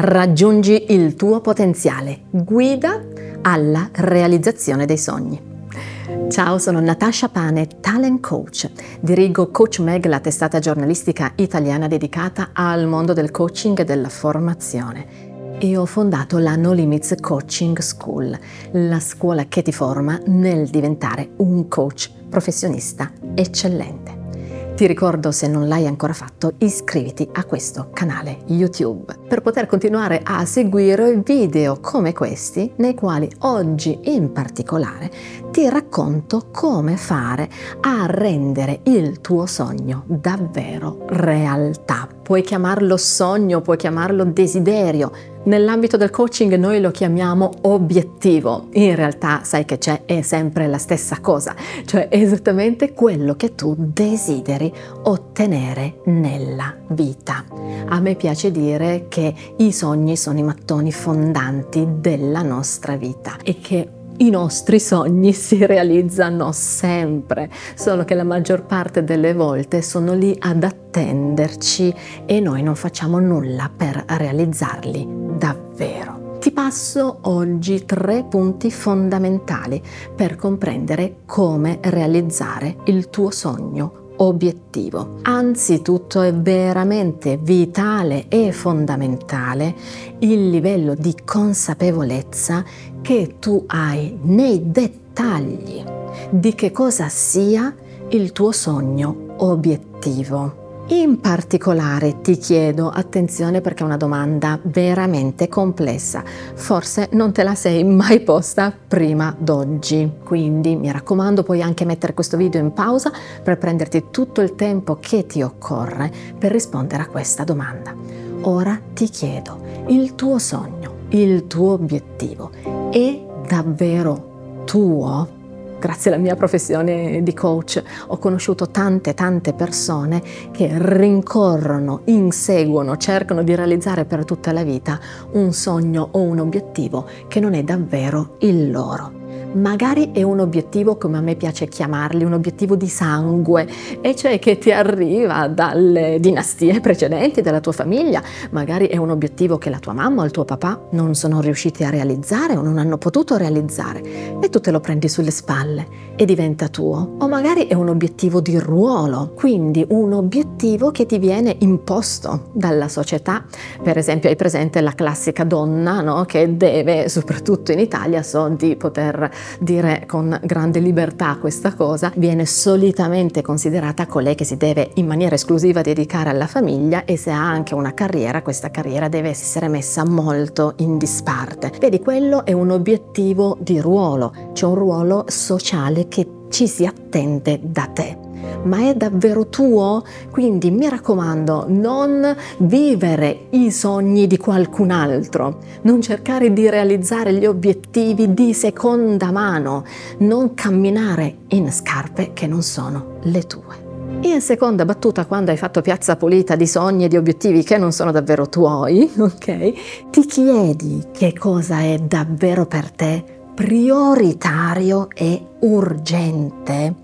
Raggiungi il tuo potenziale. Guida alla realizzazione dei sogni. Ciao, sono Natasha Pane, talent coach. Dirigo Coach Meg, la testata giornalistica italiana dedicata al mondo del coaching e della formazione. E ho fondato la No Limits Coaching School, la scuola che ti forma nel diventare un coach professionista eccellente. Ti ricordo, se non l'hai ancora fatto, iscriviti a questo canale YouTube per poter continuare a seguire video come questi, nei quali oggi in particolare ti racconto come fare a rendere il tuo sogno davvero realtà. Puoi chiamarlo sogno, puoi chiamarlo desiderio, Nell'ambito del coaching noi lo chiamiamo obiettivo, in realtà sai che c'è, è sempre la stessa cosa, cioè esattamente quello che tu desideri ottenere nella vita. A me piace dire che i sogni sono i mattoni fondanti della nostra vita e che i nostri sogni si realizzano sempre, solo che la maggior parte delle volte sono lì ad attenderci e noi non facciamo nulla per realizzarli davvero. Ti passo oggi tre punti fondamentali per comprendere come realizzare il tuo sogno obiettivo. Anzitutto è veramente vitale e fondamentale il livello di consapevolezza che tu hai nei dettagli di che cosa sia il tuo sogno obiettivo. In particolare ti chiedo attenzione perché è una domanda veramente complessa, forse non te la sei mai posta prima d'oggi, quindi mi raccomando puoi anche mettere questo video in pausa per prenderti tutto il tempo che ti occorre per rispondere a questa domanda. Ora ti chiedo, il tuo sogno, il tuo obiettivo è davvero tuo? Grazie alla mia professione di coach ho conosciuto tante tante persone che rincorrono, inseguono, cercano di realizzare per tutta la vita un sogno o un obiettivo che non è davvero il loro. Magari è un obiettivo, come a me piace chiamarli, un obiettivo di sangue, e cioè che ti arriva dalle dinastie precedenti della tua famiglia. Magari è un obiettivo che la tua mamma o il tuo papà non sono riusciti a realizzare o non hanno potuto realizzare e tu te lo prendi sulle spalle e diventa tuo. O magari è un obiettivo di ruolo, quindi un obiettivo che ti viene imposto dalla società. Per esempio hai presente la classica donna no? che deve, soprattutto in Italia, so di poter dire con grande libertà questa cosa, viene solitamente considerata colei che si deve in maniera esclusiva dedicare alla famiglia e se ha anche una carriera, questa carriera deve essere messa molto in disparte. Vedi, quello è un obiettivo di ruolo, c'è un ruolo sociale che ci si attende da te ma è davvero tuo? Quindi mi raccomando, non vivere i sogni di qualcun altro, non cercare di realizzare gli obiettivi di seconda mano, non camminare in scarpe che non sono le tue. In seconda battuta, quando hai fatto piazza pulita di sogni e di obiettivi che non sono davvero tuoi, ok? Ti chiedi che cosa è davvero per te prioritario e urgente.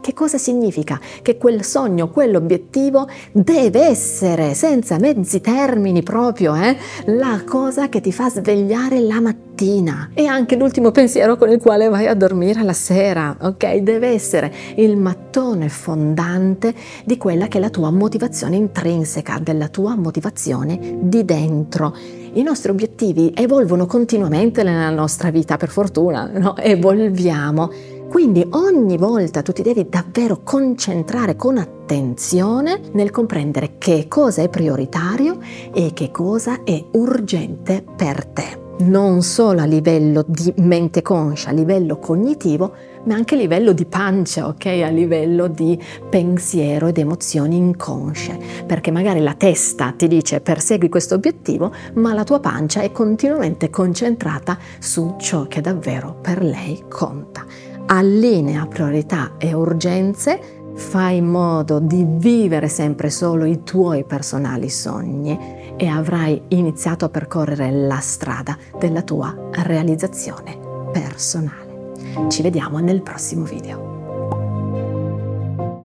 Che cosa significa? Che quel sogno, quell'obiettivo deve essere, senza mezzi termini proprio, eh, la cosa che ti fa svegliare la mattina e anche l'ultimo pensiero con il quale vai a dormire la sera, ok? Deve essere il mattone fondante di quella che è la tua motivazione intrinseca, della tua motivazione di dentro. I nostri obiettivi evolvono continuamente nella nostra vita, per fortuna, no? Evolviamo quindi ogni volta tu ti devi davvero concentrare con attenzione nel comprendere che cosa è prioritario e che cosa è urgente per te. Non solo a livello di mente conscia, a livello cognitivo, ma anche a livello di pancia, ok? A livello di pensiero ed emozioni inconsce, perché magari la testa ti dice persegui questo obiettivo, ma la tua pancia è continuamente concentrata su ciò che davvero per lei conta. Allinea priorità e urgenze, fai in modo di vivere sempre solo i tuoi personali sogni e avrai iniziato a percorrere la strada della tua realizzazione personale. Ci vediamo nel prossimo video.